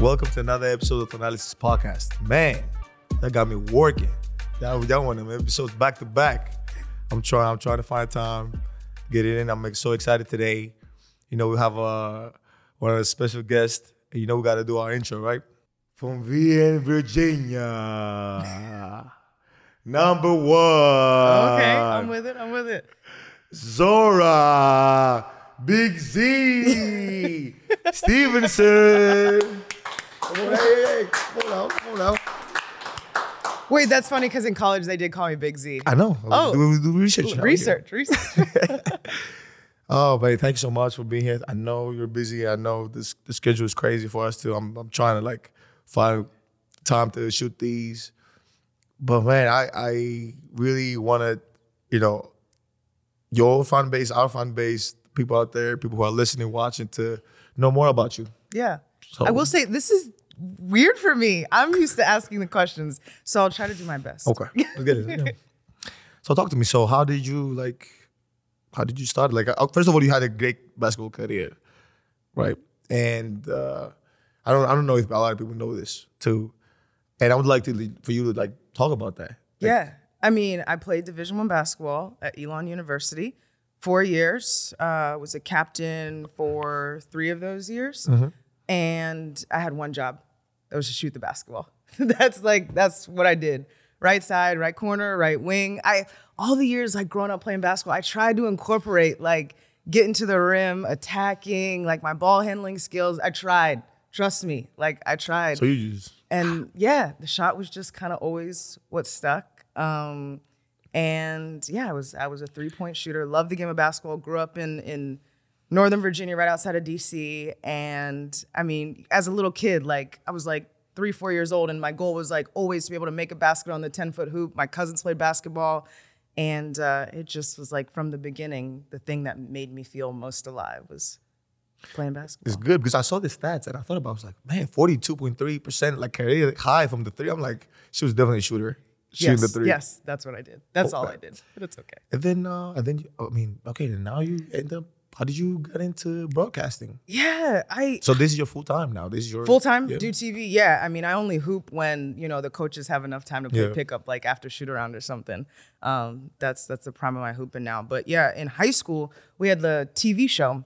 Welcome to another episode of Thanalysis Podcast. Man, that got me working. That that one of them episodes back to back. I'm trying. I'm trying to find time, get it in. I'm so excited today. You know, we have uh, one of the special guests. And you know, we got to do our intro, right? From Vienna, Virginia, number one. Okay, I'm with it. I'm with it. Zora, Big Z, Stephenson. On, hey, hey, come on come on. Wait, that's funny because in college they did call me Big Z. I know. Oh. do, do research. Research, research. Oh, babe, thank you so much for being here. I know you're busy. I know this the schedule is crazy for us too. I'm I'm trying to like find time to shoot these. But man, I I really want to, you know, your fan base, our fan base, people out there, people who are listening, watching, to know more about you. yeah. So I will say this is weird for me. I'm used to asking the questions, so I'll try to do my best. Okay, let's get it. Yeah. So talk to me. So how did you like? How did you start? Like, uh, first of all, you had a great basketball career, right? And uh, I don't, I don't know if a lot of people know this too. And I would like to for you to like talk about that. Like, Yeah. I mean, I played Division One basketball at Elon University, four years. Uh, was a captain for three of those years, and I had one job. That was to shoot the basketball. that's like that's what I did. Right side, right corner, right wing. I all the years like growing up playing basketball, I tried to incorporate like getting to the rim, attacking, like my ball handling skills. I tried. Trust me, like I tried So you just and yeah, the shot was just kind of always what stuck. Um, and yeah, I was I was a three point shooter. Loved the game of basketball. Grew up in in Northern Virginia, right outside of DC. And I mean, as a little kid, like I was like three, four years old, and my goal was like always to be able to make a basket on the ten foot hoop. My cousins played basketball, and uh, it just was like from the beginning, the thing that made me feel most alive was playing basketball. it's good because I saw the stats and I thought about. it, I was like, man, forty two point three percent like career high from the three. I'm like, she was definitely a shooter. Shooting Yes, the three. yes, that's what I did. That's all I did, but it's okay. And then, uh, and then, you, I mean, okay, and now you end up. How did you get into broadcasting? Yeah, I So this is your full time now. This is your full time Yeah. do TV. Yeah, I mean, I only hoop when you know the coaches have enough time to play Yeah. pickup, like after shoot around or something. Um, that's that's the prime of my hooping now. But yeah, in high school we had the TV show,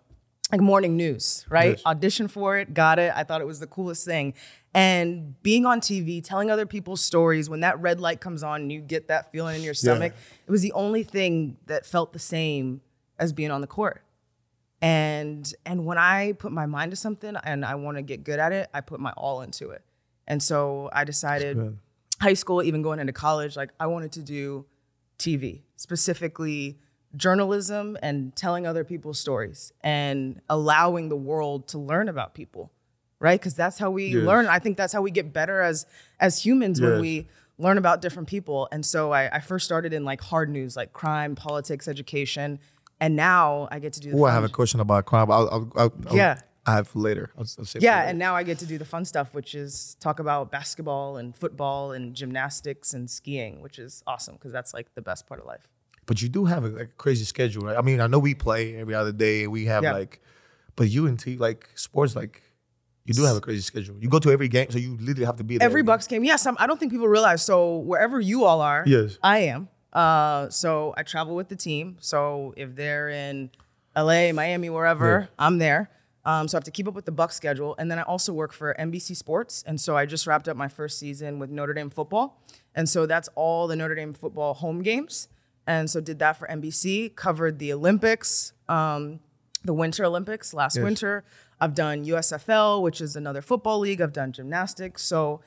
like morning news, right? Yes. Audition for it, got it. I thought it was the coolest thing. And being on TV, telling other people's stories, when that red light comes on and you get that feeling in your stomach, it was the only thing that felt the same as being on the court. And and when I put my mind to something and I want to get good at it, I put my all into it. And so I decided high school, even going into college, like I wanted to do TV, specifically journalism and telling other people's stories and allowing the world to learn about people, right? Because that's how we Yes. learn. I think that's how we get better as as humans when we learn about different people. And so I, I first started in like hard news, like crime, politics, education, and now I get to do. The Oh, I have a question about crime. I'll, I'll, I'll, Yeah. I have later. I'll, I'll yeah, later. and now I get to do the fun stuff, which is talk about basketball and football and gymnastics and skiing, which is awesome because that's like the best part of life. but you do have a, a crazy schedule, right? I mean, I know we play every other day. We have Yeah. like, but you and T like sports, like you do have a crazy schedule. You go to every game, so you literally have to be there. Every Bucks game, yes. I'm, I don't think people realize. So wherever you all are, Yes. I am. Uh, so I travel with the team. So if they're in LA, Miami, wherever, I'm there. Um, so I have to keep up with the Buck schedule, and then I also work for NBC Sports, and so I just wrapped up my first season with Notre Dame football, and so that's all the Notre Dame football home games, and so did that for NBC. Covered the Olympics, um, the Winter Olympics last Yes. winter. I've done USFL, which is another football league. I've done gymnastics, so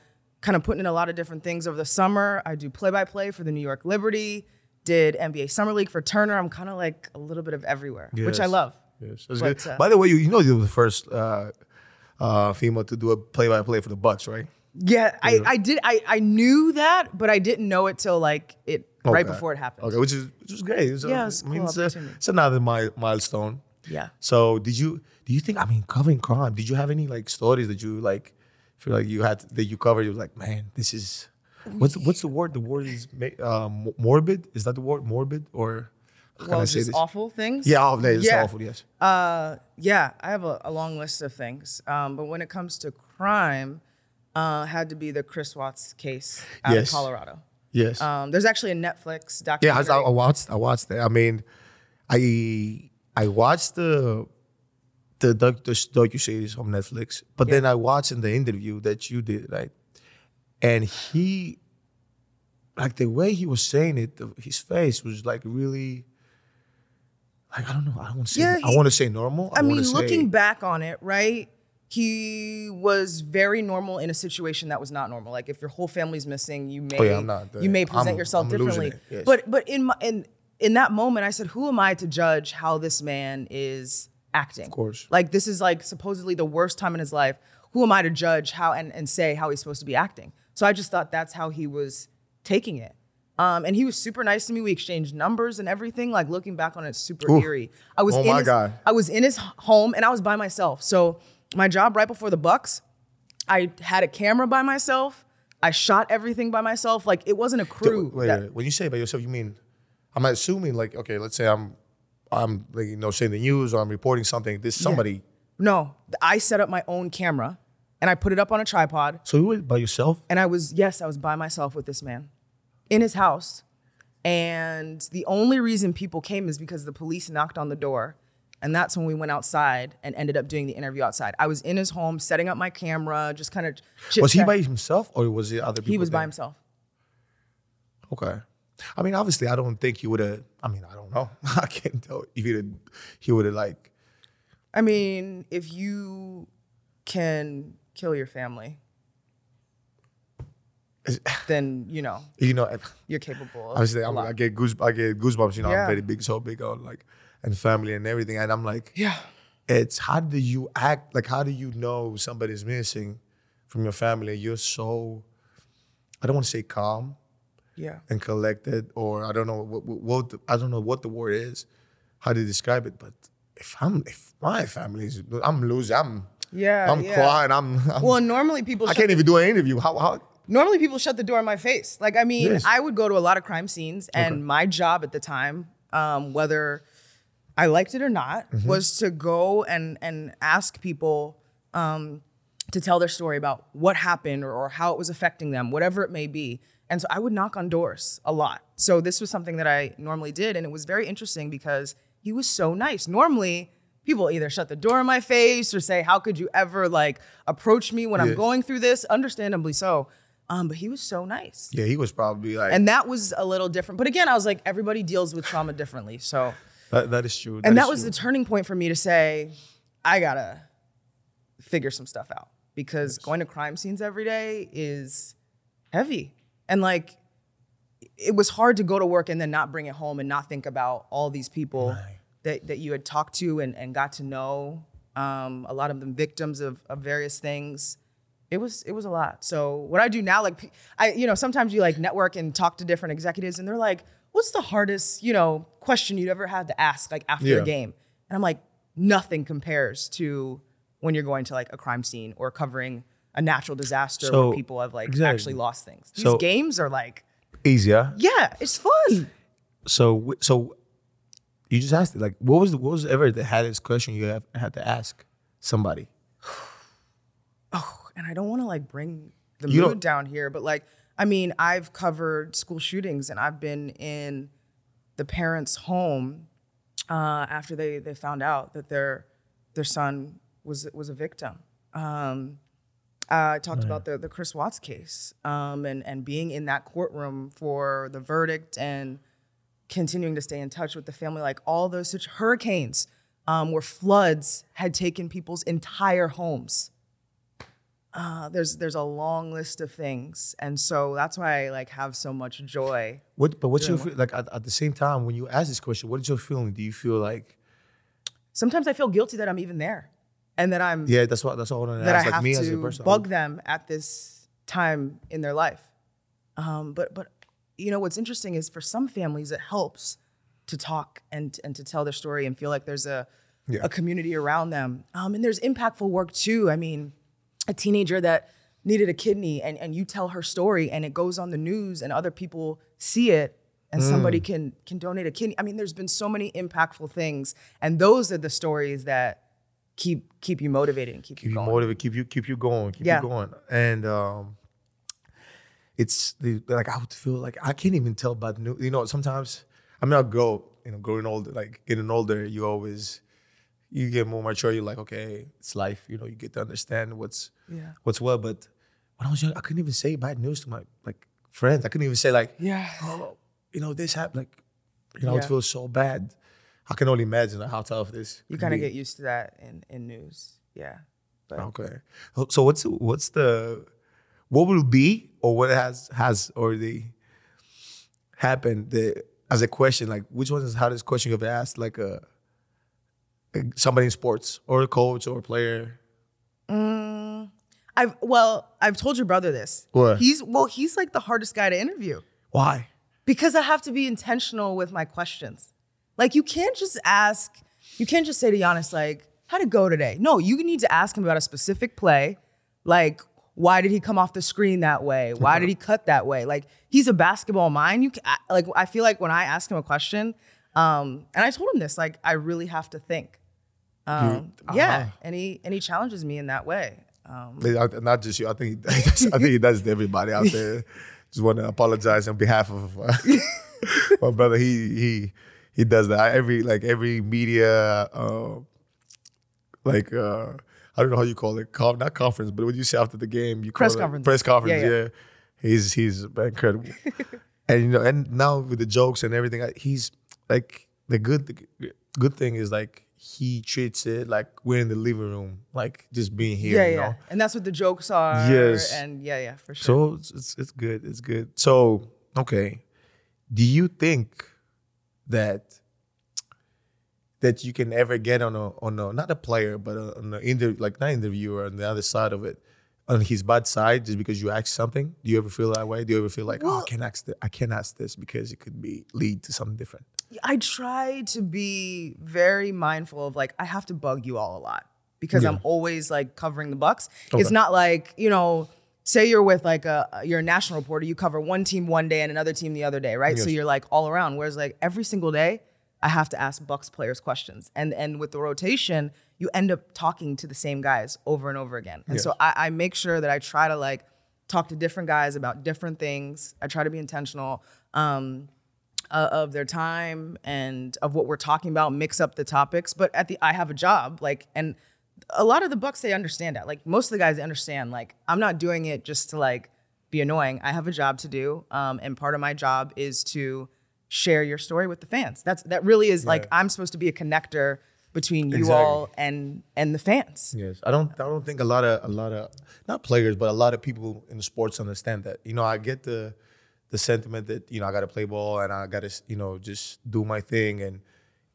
kind of putting in a lot of different things over the summer. I do play by play for the New York Liberty. Did NBA Summer League for Turner. I'm kind of like a little bit of everywhere, which I love. Yes, that's But, good. uh, By the way, you, you know you were the first uh, uh, female to do a play-by-play for the Bucks, right? Yeah, I, I did. I, I knew that, but I didn't know it till like it right before it happened. Okay, which is which is great. It's a- Yeah, it's a I mean, cool it's, a, it's another mi- milestone. Yeah. So, did you do you think? I mean, covering crime. Did you have any like stories that you like feel like you had that you covered? You was like, man, this is what's what's the word? The word is um, morbid. Is that the word? Morbid or can well, I say just this? awful things. Yeah, oh, it's Yeah. awful. Yes. Uh, yeah, I have a, a long list of things. Um, but when it comes to crime, uh, had to be the Chris Watts case out Yes. of Colorado. Yes. Um, there's actually a Netflix Yeah, documentary. I, I watched. I watched that. I mean, I I watched the the doc, the docu series on Netflix, but then I watched in the interview that you did, right? And he, like the way he was saying it, the, his face was like really, like I don't know. I don't want to say. Yeah, I want to say normal. I mean, wanna say- looking back on it, right? He was very normal in a situation that was not normal. Like if your whole family's missing, you may Oh, yeah, not the- you may present I'm- yourself I'm differently. yes. But but in my in in that moment, I said, who am I to judge how this man is acting? Of course. Like this is like supposedly the worst time in his life. Who am I to judge how and, and say how he's supposed to be acting? So I just thought that's how he was taking it. Um, and he was super nice to me. We exchanged numbers and everything. Like looking back on it, super Oof. eerie. I was Oh in my his, God. I was in his home and I was by myself. So my job right before the Bucks, I had a camera by myself. I shot everything by myself. Like it wasn't a crew. Wait, that- wait, when you say by yourself, you mean? I'm assuming like okay, let's say I'm I'm like you know saying the news or I'm reporting something. This somebody. No, I set up my own camera and I put it up on a tripod. So you were by yourself? And I was, yes, I was by myself with this man in his house. And the only reason people came is because the police knocked on the door. And that's when we went outside and ended up doing the interview outside. I was in his home, setting up my camera, just kind of. Was he by himself or was it other people? He was by himself. Okay. I mean, obviously, I don't think he would have. I mean, I don't know. I can't tell if he would. He would have like. I mean, if you can kill your family, then you know You know, you're capable. Of obviously, I'm. I get goose. I get goosebumps. You know, Yeah. I'm very big, so big on like and family and everything. And I'm like, yeah. it's how do you act? Like, how do you know somebody's missing from your family? You're so. I don't want to say calm. Yeah. and collected, or I don't know what, what, the, I don't know what the word is, how to describe it. But if I'm if my family's, I'm losing. I'm Yeah. I'm yeah. crying. I'm, I'm Well, normally people I can't even do an interview. How how normally people shut the door in my face. Like, I mean, Yes. I would go to a lot of crime scenes, and my job at the time, um, whether I liked it or not, Mm-hmm. was to go and and ask people um, to tell their story about what happened or, or how it was affecting them, whatever it may be. And so I would knock on doors a lot. So this was something that I normally did, and it was very interesting because he was so nice. Normally. People either shut the door in my face or say, "How could you ever like approach me when I'm going through this?" Understandably so. Um, but he was so nice. yeah, he was probably like And that was a little different. But again, I was like, everybody deals with trauma differently. So, that, that is true. and that was true. the turning point for me to say, I gotta figure some stuff out because going to crime scenes every day is heavy. And like, it was hard to go to work and then not bring it home and not think about all these people that, that you had talked to and, and got to know. Um, a lot of them victims of, of various things. It was it was a lot. So what I do now, like I, you know, sometimes you like network and talk to different executives, and they're like, "What's the hardest, you know, question you'd ever had to ask like after Yeah. a game?" And I'm like, nothing compares to when you're going to like a crime scene or covering a natural disaster So, where people have like exactly. actually lost things. These So- games are like, easier. yeah, it's fun. So so you just asked it like what was the, what was ever the hardest question you have, had to ask somebody? oh, and I don't want to like bring the You mood don't- down here, but like, I mean, I've covered school shootings and I've been in the parents' home uh, after they they found out that their their son was was a victim. Um, I talked about the the Chris Watts case um, and and being in that courtroom for the verdict and continuing to stay in touch with the family, like all those such hurricanes um, where floods had taken people's entire homes. Uh, there's there's a long list of things, and so that's why I like have so much joy. What but what's your like at, at the same time when you ask this question? What is your feeling? Do you feel like Sometimes I feel guilty that I'm even there, and that I'm yeah? That's what that's all I want to that I ask. Like me as a to person, bug them at this time in their life. Um, but but you know what's interesting is for some families it helps to talk and and to tell their story and feel like there's a Yeah. a community around them. Um, and there's impactful work too. I mean, a teenager that needed a kidney and and you tell her story and it goes on the news and other people see it and somebody can can donate a kidney. I mean, there's been so many impactful things, and those are the stories that keep keep you motivated and keep, keep you you going. motivated, keep you keep you going, keep Yeah. you going. And um it's the like I would feel like I can't even tell about new you know, sometimes I mean I'll grow, you know, growing older, like getting older, you always you get more mature, you're like, okay, it's life, you know, you get to understand what's Yeah. what's what. But when I was young, I couldn't even say bad news to my like friends. I couldn't even say like, Yeah. oh, you know, this happened. Like, you know, I would Yeah. feel so bad. I can only imagine how tough this. You kind of get used to that in in news. Yeah. But Okay. So what's what's the what will be or what has has already happened the, as a question? Like which one is the hardest question you've asked? Like a, a somebody in sports or a coach or a player. Mm, I've well, I've told your brother this. What? He's well, he's like the hardest guy to interview. Why? because I have to be intentional with my questions. Like you can't just ask, you can't just say to Giannis like, "How'd it go today?" No, you need to ask him about a specific play, like why did he come off the screen that way? Why did he cut that way? Like he's a basketball mind. You can, like I feel like when I ask him a question, um, and I told him this, like I really have to think. Um, yeah, uh-huh. and he and he challenges me in that way. Um, Not just you. I think he does, I think he does to everybody out there. Just want to apologize on behalf of uh, my brother. He he he does that every like every media uh, like uh, I don't know how you call it, Con- not conference, but what you say after the game, you call Press conference. Press conference, Yeah, yeah. yeah. He's he's incredible, and you know, and now with the jokes and everything, he's like the good the good thing is like he treats it like we're in the living room, like just being here. yeah, you yeah, know? and that's what the jokes are. Yes. and yeah, yeah, for sure. So it's, it's it's good. It's good. So okay, do you think that that you can ever get on a on a not a player but on the inter like not interviewer on the other side of it on his bad side just because you ask something? Do you ever feel that way? Do you ever feel like oh I can't ask th- I can't ask this because it could be lead to something different? I try to be very mindful of like I have to bug you all a lot because Yeah. I'm always like covering the Bucks. Okay. It's not like you know, say you're with like a you're a national reporter, you cover one team one day and another team the other day, right? So you're like all around. Whereas like every single day, I have to ask Bucks players questions, and and with the rotation, you end up talking to the same guys over and over again. And so I, I make sure that I try to like talk to different guys about different things. I try to be intentional. Um, uh, of their time and of what we're talking about, mix up the topics. But at the, I have a job, like, and a lot of the Bucks they understand that. Like most of the guys they understand, like, I'm not doing it just to like be annoying. I have a job to do, um, and part of my job is to share your story with the fans. That's that really is like I'm supposed to be a connector between you Exactly. all and and the fans. Yes, I don't. I don't think a lot of a lot of not players, but a lot of people in sports understand that. You know, I get the the sentiment that you know I got to play ball and I got to you know just do my thing and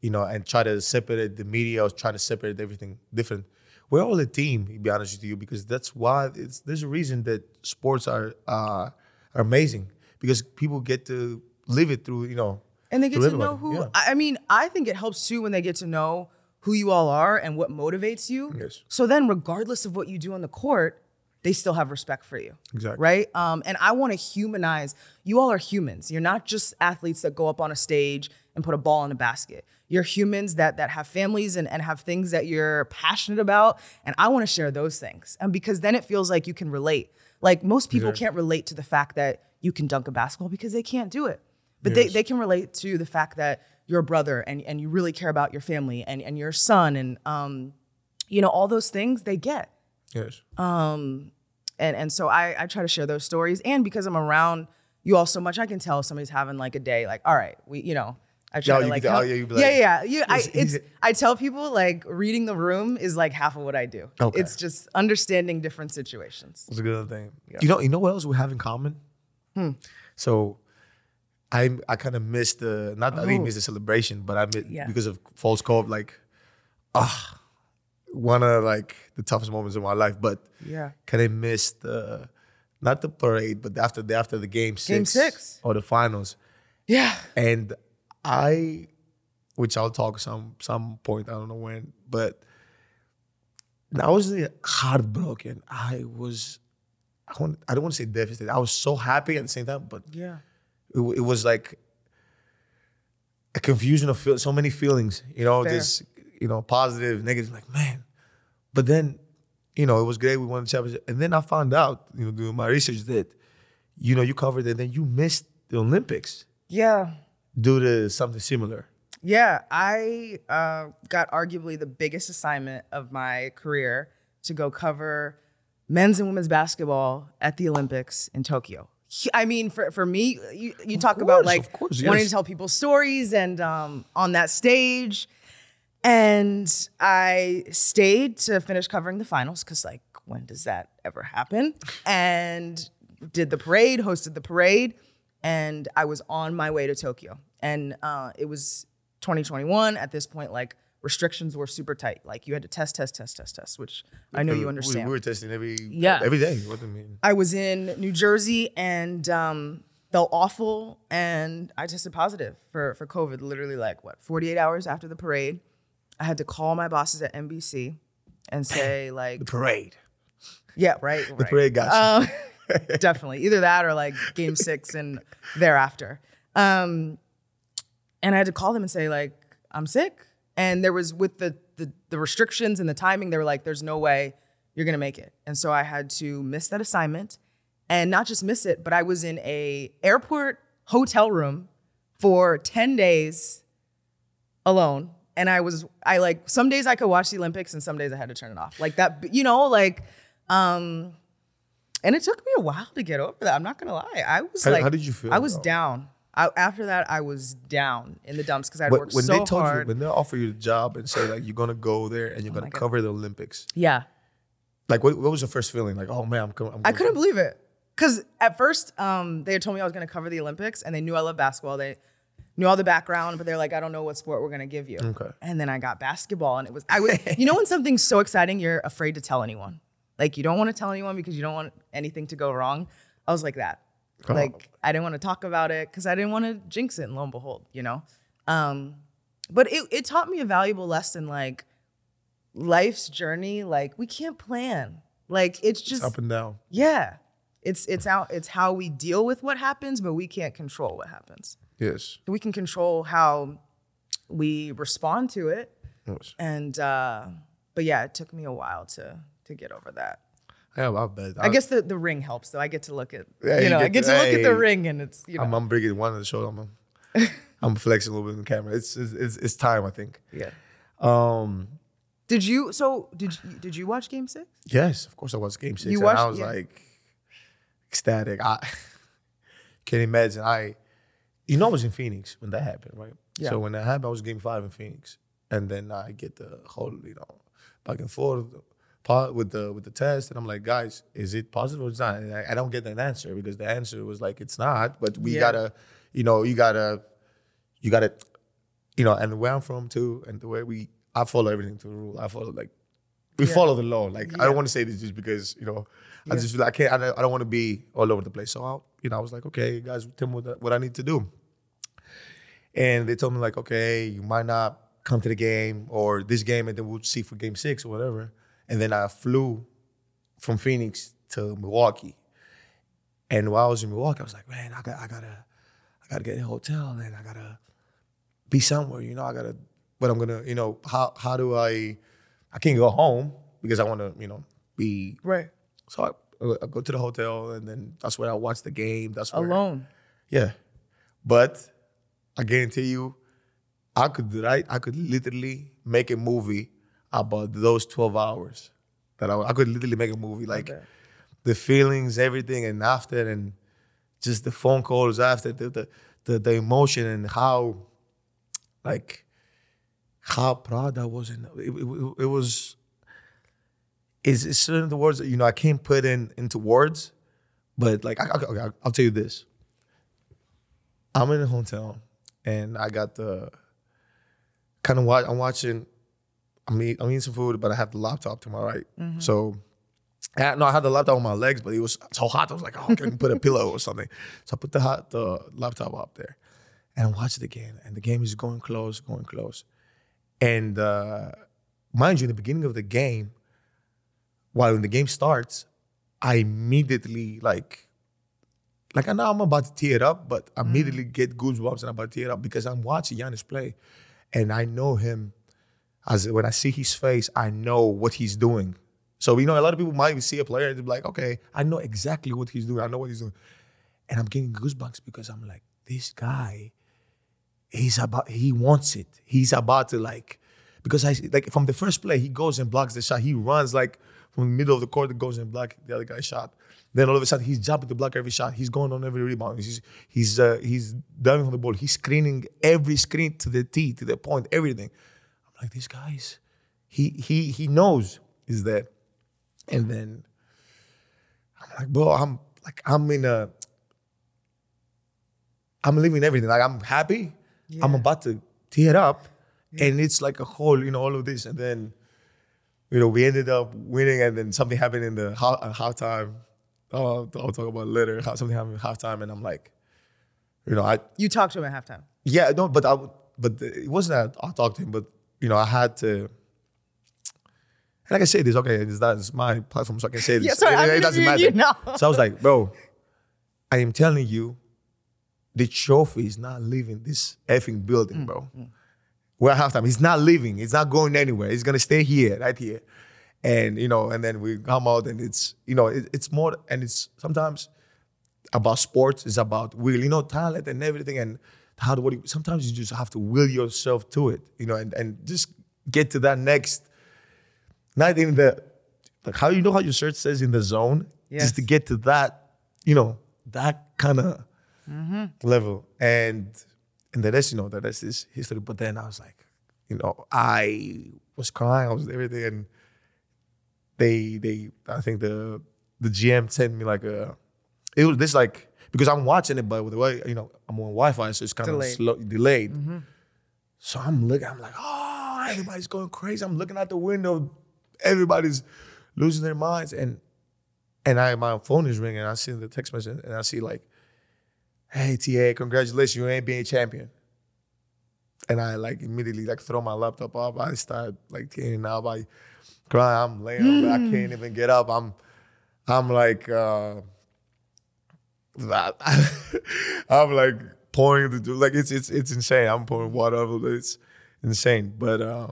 you know and try to separate the media. Was trying to separate everything different. We're all a team, to be honest with you, because that's why it's there's a reason that sports are uh, are amazing because people get to live it through you know And they get to know who. Yeah. I I mean, I think it helps too when they get to know who you all are and what motivates you. Yes. So then, regardless of what you do on the court, they still have respect for you. Exactly. Right. Um, and I want to humanize. You all are humans. You're not just athletes that go up on a stage and put a ball in a basket. You're humans that that have families and, and have things that you're passionate about. And I want to share those things. And because then it feels like you can relate. Like most people can't relate to the fact that you can dunk a basketball because they can't do it. But they, they can relate to the fact that you're a brother and, and you really care about your family and, and your son and um, you know, all those things they get. Yes. Um, And and so I, I try to share those stories. And because I'm around you all so much, I can tell if somebody's having like a day, like, all right, we, you know, I try Yeah, to like, can help- yeah, you yeah, like, yeah, yeah. I, "He's- he's it's, I tell people like reading the room is like half of what I do. Okay. It's just understanding different situations. It's a good thing. You know, you know what else we have in common? So I I kind of missed the not that I didn't miss the celebration, but I missed Yeah. because of false cove, like ah one of like the toughest moments of my life. But Yeah. kind of missed the not the parade, but after the after the game six, Game six. or the finals. Yeah. And I, which I'll talk some some point, I don't know when, but I was heartbroken. I was, I, want, I don't want to say devastated. I was so happy at the same time, but Yeah. it, it was like a confusion of feel, so many feelings. You know, Fair. just you know, positive, negative. Like man, but then you know, it was great. We won the championship, and then I found out, you know, doing my research that you know you covered it, then you missed the Olympics Yeah. due to something similar. Yeah, I uh, got arguably the biggest assignment of my career to go cover men's and women's basketball at the Olympics in Tokyo. I mean, for, for me, you, you talk about like course, wanting to tell people stories and um, on that stage. And I stayed to finish covering the finals because, like, when does that ever happen? And did the parade, hosted the parade, and I was on my way to Tokyo. And uh, it was 2021. At this point, like, restrictions were super tight. Like, you had to test, test, test, test, test, which I know you understand. We, were testing every Yeah. every day. What do you mean? I was in New Jersey and um, felt awful, and I tested positive for for COVID. Literally, like what, 48 hours after the parade, I had to call my bosses at NBC and say like, The parade. yeah, right, The right. parade got you. Um, definitely, either that or like Game Six and thereafter. Um, and I had to call them and say like, I'm sick, and there was with the the, the restrictions and the timing, they were like, there's no way you're gonna make it, and so I had to miss that assignment, and not just miss it, but I was in a airport hotel room for ten days alone. And I was, I like, some days I could watch the Olympics and some days I had to turn it off. Like that, you know, like, um, and it took me a while to get over that. I'm not gonna lie. I was How- like, how did you feel, I was though? down. I, after that, I was down in the dumps because I'd When, worked when so they told hard. you, when they offer you the job and say like you're gonna go there and you're Oh gonna God. cover the Olympics, yeah, like what, what was your first feeling? Like, oh man, I'm coming. I couldn't believe it. Because at first, um, they had told me I was going to cover the Olympics, and they knew I love basketball. They knew all the background, but they're like, I don't know what sport we're going to give you. Okay. And then I got basketball, and it was I was. you know when something's so exciting, you're afraid to tell anyone. Like you don't want to tell anyone because you don't want anything to go wrong. I was like that. Oh. Like I didn't want to talk about it because I didn't want to jinx it. And lo and behold, you know. Um, but it it taught me a valuable lesson. Like life's journey, like we can't plan. Like it's just up and down. yeah. It's it's out it's how we deal with what happens, but we can't control what happens. Yes. We can control how we respond to it. yes. And uh but yeah, it took me a while to to get over that. Yeah, I bet. I guess the, the ring helps though. I get to look at Yeah, you you know, I get get to- to look at the ring and it's you know I'm, I'm bringing one of the show. I'm, I'm flexing a little bit in the camera. It's it's, it's, it's time, I think. yeah. Um, Did you so did you did you watch game six? yes, of course I watched Game Six. You and I was yeah. like ecstatic. I can't imagine. I, you know, I was in Phoenix when that happened, right? Yeah. So when that happened, I was Game Five in Phoenix, and then I get the whole, you know, back and forth part with the with the test, and I'm like, guys, is it positive or it's not? And I, I don't get an answer because the answer was like, it's not. But we Yeah. gotta, you know, you gotta, you gotta, you know, and where I'm from too, and the way we, I follow everything to the rule. I follow like. We Yeah. follow the law. Like I don't want to say this just because you know I just feel like I can't. I don't, I don't want to be all over the place. So I, you know, I was like, okay, guys, tell me what, what I need to do. And they told me like, okay, you might not come to the game or this game, and then we'll see for game six or whatever. And then I flew from Phoenix to Milwaukee. And while I was in Milwaukee, I was like, man, I got, I gotta, I gotta get a hotel, and I gotta be somewhere. You know, I gotta. But I'm gonna, you know, how how do I? I can't go home because I want to, you know, be Right. so I, I go to the hotel and then that's where I watch the game. That's where, Alone. Yeah, but I guarantee you, I could write. I could literally make a movie about those twelve hours. That I, I could literally make a movie like bet. the feelings, everything, and after, and just the phone calls after, the the the, the emotion and how, like, how proud I was. And it, it, it was. It's, it's certain the words that you know I can't put in into words, but like I, I, okay, I'll tell you this. I'm in a hotel, and I got the kind of watch. I'm watching. I'm eat, I'm eating some food, but I have the laptop to my right. Mm-hmm. So, I no, I had the laptop on my legs, but it was so hot. I was like, oh, I can put a pillow or something. So I put the hot the laptop up there, and I'm watching the game, and the game is going close, going close, and uh, mind you, in the beginning of the game, while when the game starts, I immediately like like I know I'm about to tear it up, but I immediately get goosebumps and I'm about to tear it up because I'm watching Giannis play, and I know him. As when I see his face, I know what he's doing. So you know, a lot of people might even see a player and be like, "Okay, I know exactly what he's doing. I know what he's doing," and I'm getting goosebumps because I'm like, this guy, he's about, he wants it. He's about to like, because I like from the first play, he goes and blocks the shot. He runs like from the middle of the court, goes and block the other guy's shot. Then all of a sudden, he's jumping to block every shot. He's going on every rebound. He's he's uh, he's diving from the ball. He's screening every screen to the tee, to the point, everything. I'm like, these guy's he he he knows is that. And then I'm like, bro, I'm like I'm in a I'm living everything. Like I'm happy. I'm about to tear up. And it's like a hole you know, all of this. And then, you know, we ended up winning and then something happened in the half, uh, halftime. Oh, I'll talk about it later. How something happened in halftime. And I'm like, you know, I You talked to him at halftime. yeah, no, but I, but it wasn't that I talked to him, but you know, I had to. And I can say this, okay, it's not it's my platform, so I can say this. Yeah, sorry, it, I'm it doesn't matter. you now. So I was like, bro, I am telling you, the trophy is not leaving this effing building, mm, bro. Mm. We're at halftime. He's not leaving. He's not going anywhere. He's gonna stay here, right here. And you know, and then we come out, and it's you know, it, it's more, and it's sometimes about sports. It's about will, you know, talent and everything, and how do what. You, sometimes you just have to will yourself to it, you know, and and just get to that next. Not in the like how you know how your shirt says in the zone, just to get to that, you know, that kind of Mm-hmm. level, and and the rest, you know, the rest is history. But then I was like, you know, I was crying, I was everything, and they they I think the the GM sent me like a it was this like because I'm watching it, but with the way you know I'm on Wi-Fi, so it's kind of Delayed. slow delayed. Mm-hmm. So I'm looking, I'm like, oh, everybody's going crazy. I'm looking out the window, everybody's losing their minds, and and I my phone is ringing. I see the text message, and I see like, hey TA, congratulations, you ain't being champion. And I like immediately like throw my laptop up. I start like tearing up. I cry. I'm laying. up. I can't even get up. I'm I'm like uh that. I'm like pouring the like it's it's it's insane. I'm pouring water over it. It's insane. But uh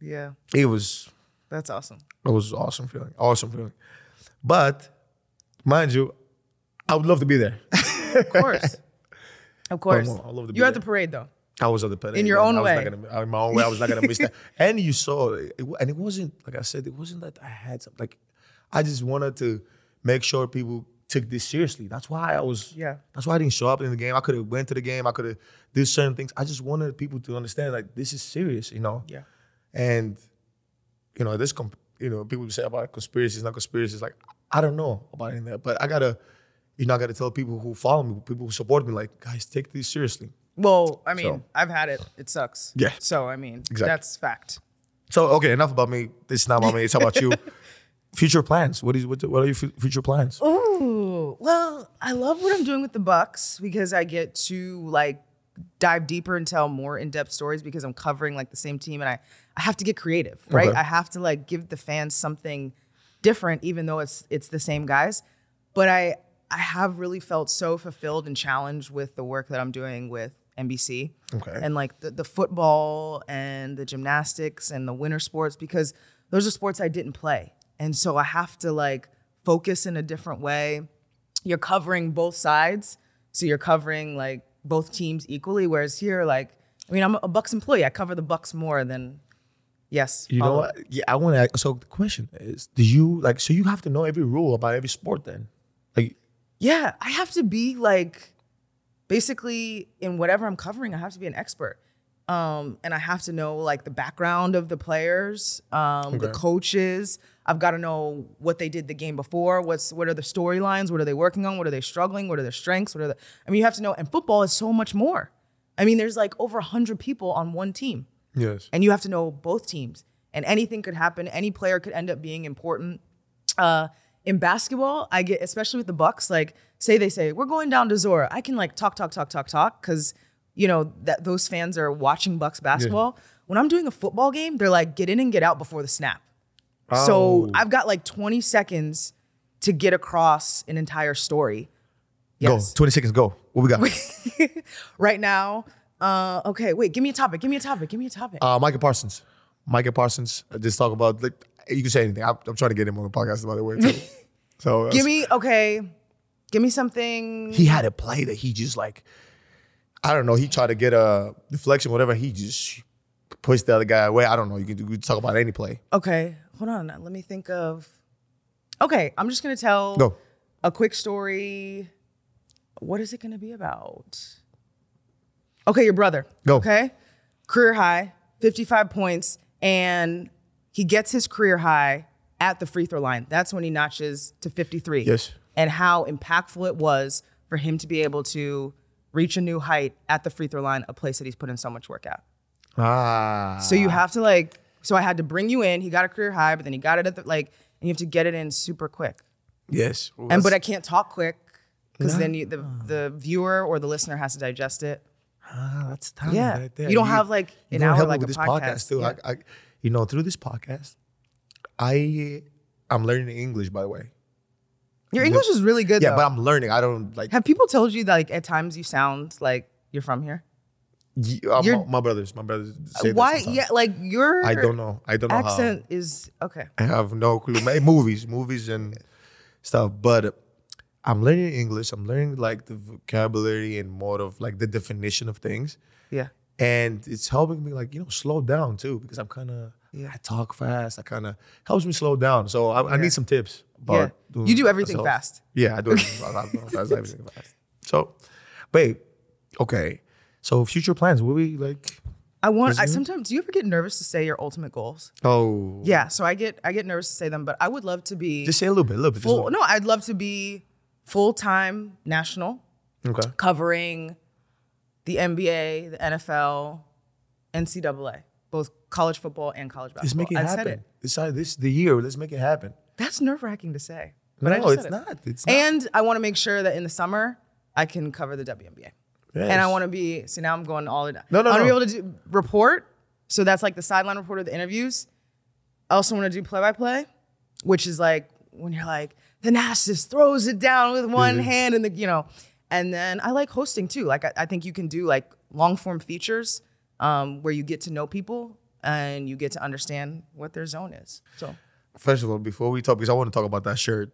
Yeah, it was that's awesome. it was awesome feeling. Awesome feeling. But mind you, I would love to be there. Of course, of course. I'd love to be You're at the parade though. I was at the parade In your own I was way. Not gonna, in my own way, I was not gonna miss that. And you saw, it, and it wasn't like I said, it wasn't that I had some like. I just wanted to make sure people took this seriously. That's why I was. Yeah. That's why I didn't show up in the game. I could have went to the game. I could have did certain things. I just wanted people to understand like this is serious, you know. Yeah. And you know this, comp- you know, people say about conspiracies, not conspiracies. Like I don't know about any of that, but I gotta, you know, not gonna tell people who follow me, people who support me, like guys, take this seriously. Well, I mean, So- I've had it. It sucks. Yeah. So I mean, Exactly. that's fact. So okay, enough about me. This is not about me. It's about you. future plans. What is what? What are your fu- future plans? Ooh, well, I love what I'm doing with the Bucks because I get to like dive deeper and tell more in-depth stories because I'm covering like the same team and I, I have to get creative, right? Okay. I have to like give the fans something different, even though it's it's the same guys. But I I have really felt so fulfilled and challenged with the work that I'm doing with NBC Okay. and like the, the football and the gymnastics and the winter sports because those are sports I didn't play. And so I have to like focus in a different way. You're covering both sides. So you're covering like both teams equally. Whereas here, like, I mean, I'm a Bucks employee. I cover the Bucks more than yes. You know what? Yeah, I want to. So the question is, do you like? So you have to know every rule about every sport, then? Yeah, I have to be like basically in whatever I'm covering, I have to be an expert. Um, and I have to know like the background of the players, um, the coaches. I've got to know what they did the game before. What's what are the storylines? What are they working on? What are they struggling? What are their strengths? What are the? I mean, you have to know. And football is so much more. I mean, there's like over hundred people on one team yes. and you have to know both teams and anything could happen any player could end up being important uh in basketball i get especially with the bucks like say they say we're going down to zora i can like talk talk talk talk talk because you know that those fans are watching bucks basketball when i'm doing a football game they're like get in and get out before the snap Oh. so i've got like 20 seconds to get across an entire story Yes. Go. 20 seconds. Go. What we got? Right now, uh, okay, wait, give me a topic. Give me a topic. Give me a topic. Uh, Micah Parsons. Micah Parsons. uh, Just talk about like you can say anything. I'm, I'm trying to get him on the podcast by the way too. So uh, give me okay. Give me something. He had a play that he just like, I don't know. He tried to get a deflection, whatever. He just pushed the other guy away. I don't know. You can, you can talk about any play. Okay, hold on. Let me think of. Okay, I'm just gonna tell Go. a quick story. What is it gonna be about? Okay, your brother. Go. Okay, career high, 55 points, and he gets his career high at the free throw line. That's when he notches to 53. Yes. And how impactful it was for him to be able to reach a new height at the free throw line, a place that he's put in so much work at. Ah. So you have to like, so I had to bring you in. He got a career high, but then he got it at the like, and you have to get it in super quick. yes. And but I can't talk quick because then you, the the viewer or the listener has to digest it. Ah, that's talent Yeah. right there. You don't have, like, you an don't hour like with a this podcast. too. Yeah. I, I, you know, through this podcast, I, I'm learning English. By the way. Your English is really good Yeah, though. but I'm learning. I don't like. have people told you that like at times you sound like you're from here? y- uh, my, my brothers, my brothers. Say Why? Yeah, like your I don't know. I don't know how. accent is okay. I have no clue. Movies, movies and stuff. But I'm learning English. I'm learning like the vocabulary and more of like the definition of things. Yeah. And it's helping me like, you know, slow down too, because I'm kind of, Yeah. I talk fast. I kind of helps me slow down. So I, I need some tips. About Yeah. You do everything myself. fast. Yeah, I do everything fast. I do fast, everything fast. So, babe, okay. So future plans, will we like, I want. I sometimes. Do you ever get nervous to say your ultimate goals? oh, Yeah. So I get. I get nervous to say them, but I would love to be just say a little bit, a little bit. full. No, I'd love to be full time national. Okay. covering the NBA, the NFL, NCAA, both college football and college basketball. Let's make it I happen. it. This, this the year. Let's make it happen. That's nerve wracking to say, but I no, just it's it. not. It's not. And I want to make sure that in the summer I can cover the WNBA. And I want to be. So now I'm going all in. No, no, I want to no. be able to do report. So that's like the sideline report of the interviews. I also want to do play by play, which is like when you're like the Nash throws it down with one Mhm. hand and the you know. And then I like hosting too. Like I, I think you can do like long form features um, where you get to know people and you get to understand what their zone is. So First of all, before we talk, because I want to talk about that shirt.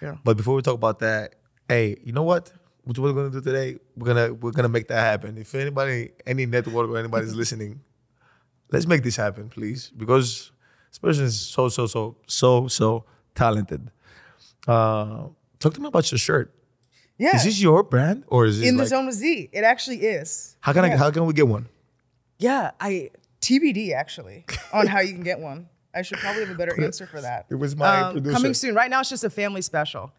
Yeah. But before we talk about that, hey, you know what? What we're gonna do today? We're gonna we're gonna make that happen. If anybody, any network or anybody's listening, let's make this happen, please, because this person is so so so so so talented. Uh, talk to me about your shirt. Yeah, Is this your brand or is it in the zone with Z, it actually is. How can I? How can we get one? Yeah, I TBD actually on how you can get one. I should probably have a better answer for that. It was my Um, producer. coming soon. Right now, it's just a family special.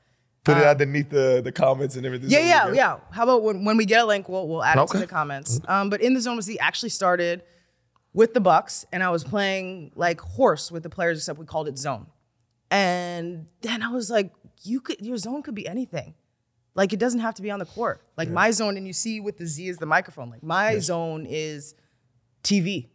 Put it underneath the the comments and everything. Yeah, yeah, yeah. How about when, when we get a link, we'll we'll add it to the comments. Um, but in the zone with Z actually started with the Bucks, and I was playing like horse with the players, except we called it zone. And then I was like, you could your zone could be anything. Like it doesn't have to be on the court. Like my zone, and you see with the Z is the microphone. Like my zone is TV.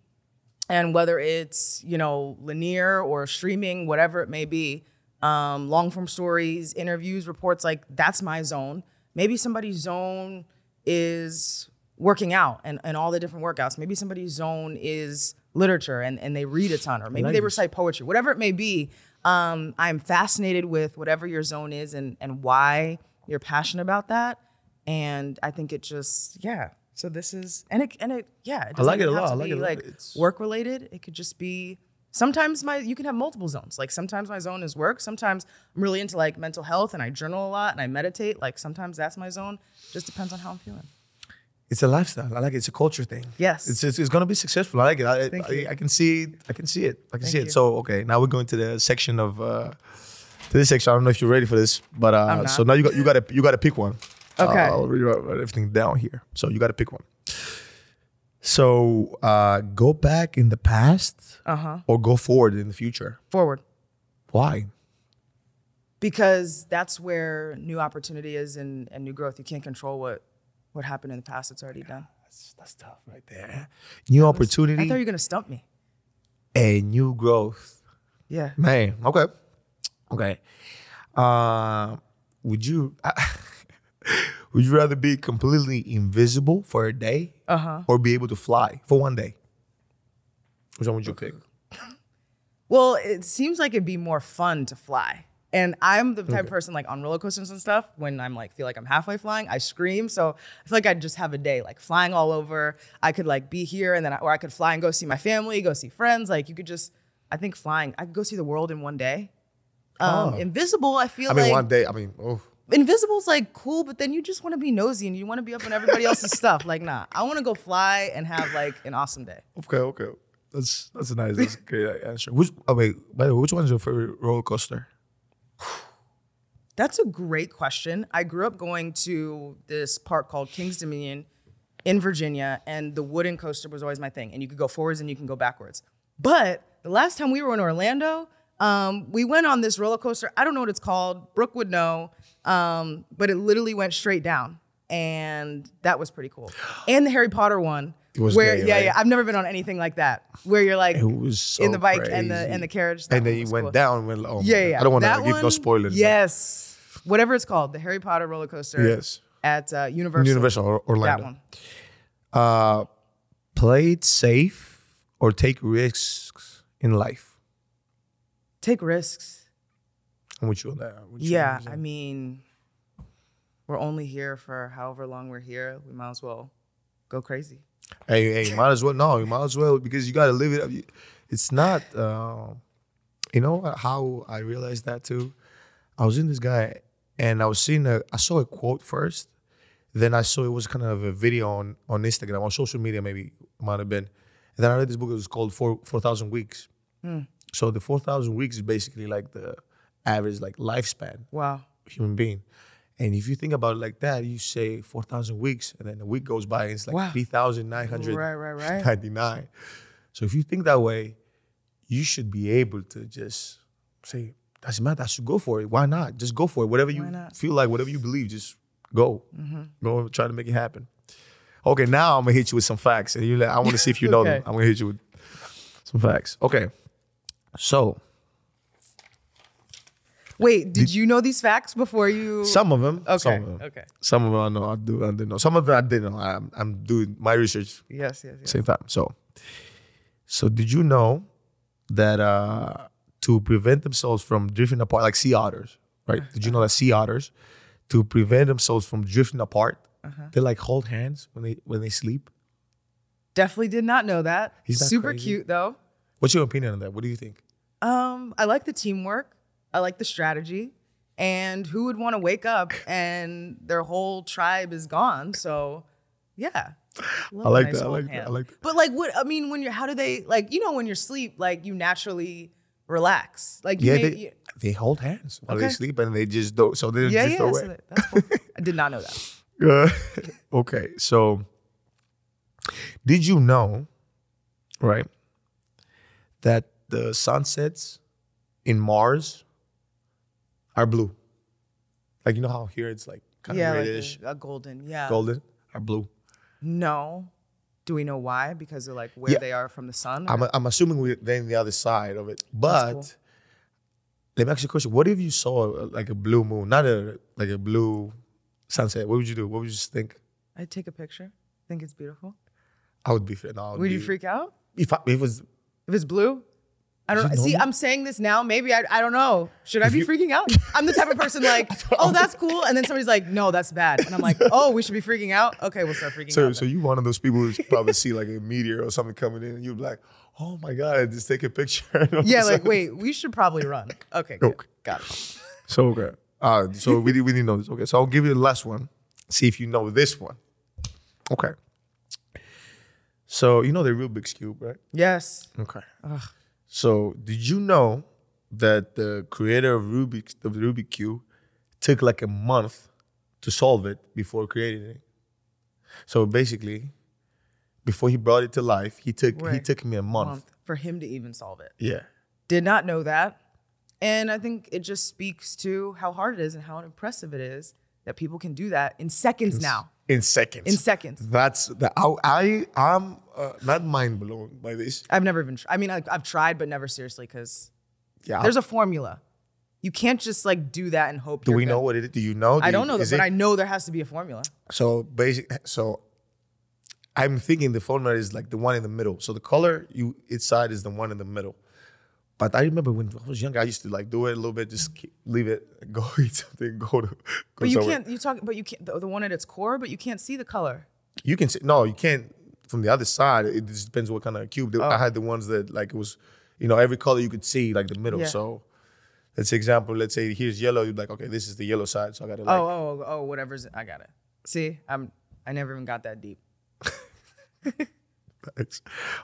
And whether it's, you know, linear or streaming, whatever it may be, um, long form stories, interviews, reports, like that's my zone. Maybe somebody's zone is working out and, and all the different workouts. Maybe somebody's zone is literature and, and they read a ton, or maybe they recite poetry, whatever it may be. Um, I'm fascinated with whatever your zone is and, and why you're passionate about that. And I think it just, yeah. So this is, and it, and it, yeah. It I like it a lot. I like it. Like It's- work related. It could just be sometimes my you can have multiple zones. Like sometimes my zone is work. Sometimes I'm really into like mental health and I journal a lot and I meditate. Like sometimes that's my zone. Just depends on how I'm feeling. It's a lifestyle. I like it. It's a culture thing. Yes. It's it's, it's gonna be successful. I like it. I, Thank I, you. I can see. I can see it. I can Thank see you. it. So okay, now we're going to the section of uh to this section. I don't know if you're ready for this, but uh so now you got you gotta you gotta pick one. Okay. Uh, I'll read everything down here. So you gotta pick one. So uh go back in the past Uh huh. or go forward in the future. Forward. Why? Because that's where new opportunity is and, and new growth. You can't control what what happened in the past. It's already done. That's, that's tough right there. New opportunity I thought you were gonna stump me. and new growth. Yeah. Man, okay. Okay. Uh would you Would you rather be completely invisible for a day Uh-huh. or be able to fly for one day? Which one would you pick? Well, it seems like it'd be more fun to fly. And I'm the type of person like on roller coasters and stuff, when I'm like feel like I'm halfway flying, I scream. So I feel like I'd just have a day like flying all over. I could like be here and then I, or I could fly and go see my family, go see friends. Like you could just I think flying, I could go see the world in one day. Um, Oh. invisible, I feel I mean, like one day. I mean, oh, invisible's like cool, but then you just want to be nosy and you want to be up on everybody else's stuff. Like, nah, I want to go fly and have like an awesome day. okay, okay. That's that's a nice. That's a great answer. Which? Oh wait. By the way, which one's your favorite roller coaster? That's a great question. I grew up going to this park called Kings Dominion in Virginia, and the wooden coaster was always my thing. And you could go forwards and you can go backwards. But the last time we were in Orlando, um, we went on this roller coaster. I don't know what it's called. Brooke would know, um, but it literally went straight down, and that was pretty cool. And the Harry Potter one, It was where great, yeah, right? yeah, I've never been on anything like that, where you're like so in the bike and the and the carriage. That and then you went cool. down. Went, oh Yeah, yeah. I don't want to give no spoilers. but- Yes, whatever it's called, the Harry Potter roller coaster. Yes. at uh, Universal. Universal Or- That one. Uh, play it safe or take risks in life. Take risks. I'm with you on that. You Yeah. I mean, we're only here for however long we're here. We might as well go crazy. Hey, hey, you might as well. No, you might as well because you got to live it up. It's not, uh, you know how I realized that too? I was in this guy and I was seeing a, I saw a quote first. Then I saw it was kind of a video on, on Instagram, on social media, maybe might have been. And then I read this book, it was called Four 4,000 Weeks. So the 4,000 weeks is basically like the average like lifespan Wow. human being. And if you think about it like that, you say 4,000 weeks, and then a week goes by, and it's like Wow. 3,999. Right, right, right. So if you think that way, you should be able to just say, doesn't matter, I should go for it. Why not? Just go for it. Whatever you feel like, whatever you believe, just go. Mm-hmm. Go and try to make it happen. Okay, now I'm gonna hit you with some facts. And you like, I want to see if you know them. I'm gonna hit you with some facts. Okay. So Wait, did you know these facts before you? some of them. Okay. Some of them. Okay. Some of them I know. I do. I didn't know. Some of them I didn't know. I'm, I'm doing my research Yes, yes, yes. same time. So, so did you know that uh, to prevent themselves from drifting apart, like sea otters, right? Did you know that sea otters, to prevent themselves from drifting apart, Uh-huh. they like hold hands when they when they sleep. Definitely did not know that. He's Super crazy? cute though. What's your opinion on that? What do you think? Um, I like the teamwork. I like the strategy. And who would want to wake up and their whole tribe is gone? So, yeah. I like nice that. I like that. I like that. But like, what I mean, when you're, how do they like? You know, when you're asleep, like you naturally relax. Like, you Yeah, may- they, you- they hold hands while they sleep and they just don't. So they yeah, just yeah. away. So that- that's cool. I did not know that. Uh, okay, so did you know, right, that the sunsets in Mars are blue? Like you know how here it's like kind yeah, of like reddish, a, a golden. Yeah. golden, are blue. No. Do we know why? Because of like where Yeah. they are from the sun. I'm, I'm assuming we're then the other side of it, but. cool. Let me ask you a question. What if you saw uh, like a blue moon, not a like a blue sunset? What would you do? What would you just think? I'd take a picture. Think it's beautiful. I would be. No, Would you be- freak out? If, I, if it was If it's blue? I don't know. See. I'm saying this now. Maybe I, I don't know. Should I be freaking out? I'm the type of person like, oh, that's cool. And then somebody's like, no, that's bad. And I'm like, oh, we should be freaking out. Okay, we'll start freaking So, out. so then. you one of those people who probably see like a meteor or something coming in, and you're like, "Oh my god!" and just take a picture. and all of a yeah, like, wait, we should probably run. Okay, good. Okay. got it. So okay, uh, so we we didn't know this. Okay, so I'll give you the last one. See if you know this one. Okay. So you know the Rubik's cube, right? Yes. Okay. So did you know that the creator of Rubik's of the Rubik's cube took like a month to solve it before creating it? So basically, before he brought it to life, he took he took me a month. Month for him to even solve it. Yeah. Did not know that. And I think it just speaks to how hard it is and how impressive it is that people can do that in seconds now. In seconds. In seconds. That's the I, I I'm uh, not mind blown by this. I've never even, I mean, I, I've tried, but never seriously because Yeah. there's a formula. You can't just like do that and hope. Do we good. know what it is? Do you know? I Do don't you- know that, is but it- I know there has to be a formula. So basic. So I'm thinking the formula is like the one in the middle. So the color you its side is the one in the middle. But I remember when I was younger, I used to like do it a little bit, just keep, leave it, go eat something, go to. Go But you somewhere. can't. You talk. But you can't. The, the one at its core. But you can't see the color. You can see, no, you can't from the other side. It just depends what kind of cube. Oh. I had the ones that like it was, you know, every color you could see like the middle. Yeah. So let's example. Let's say here's yellow. You're like, okay, this is the yellow side. So I gotta oh, like. oh, oh, oh, whatever's. I got it. See, I'm. I never even got that deep.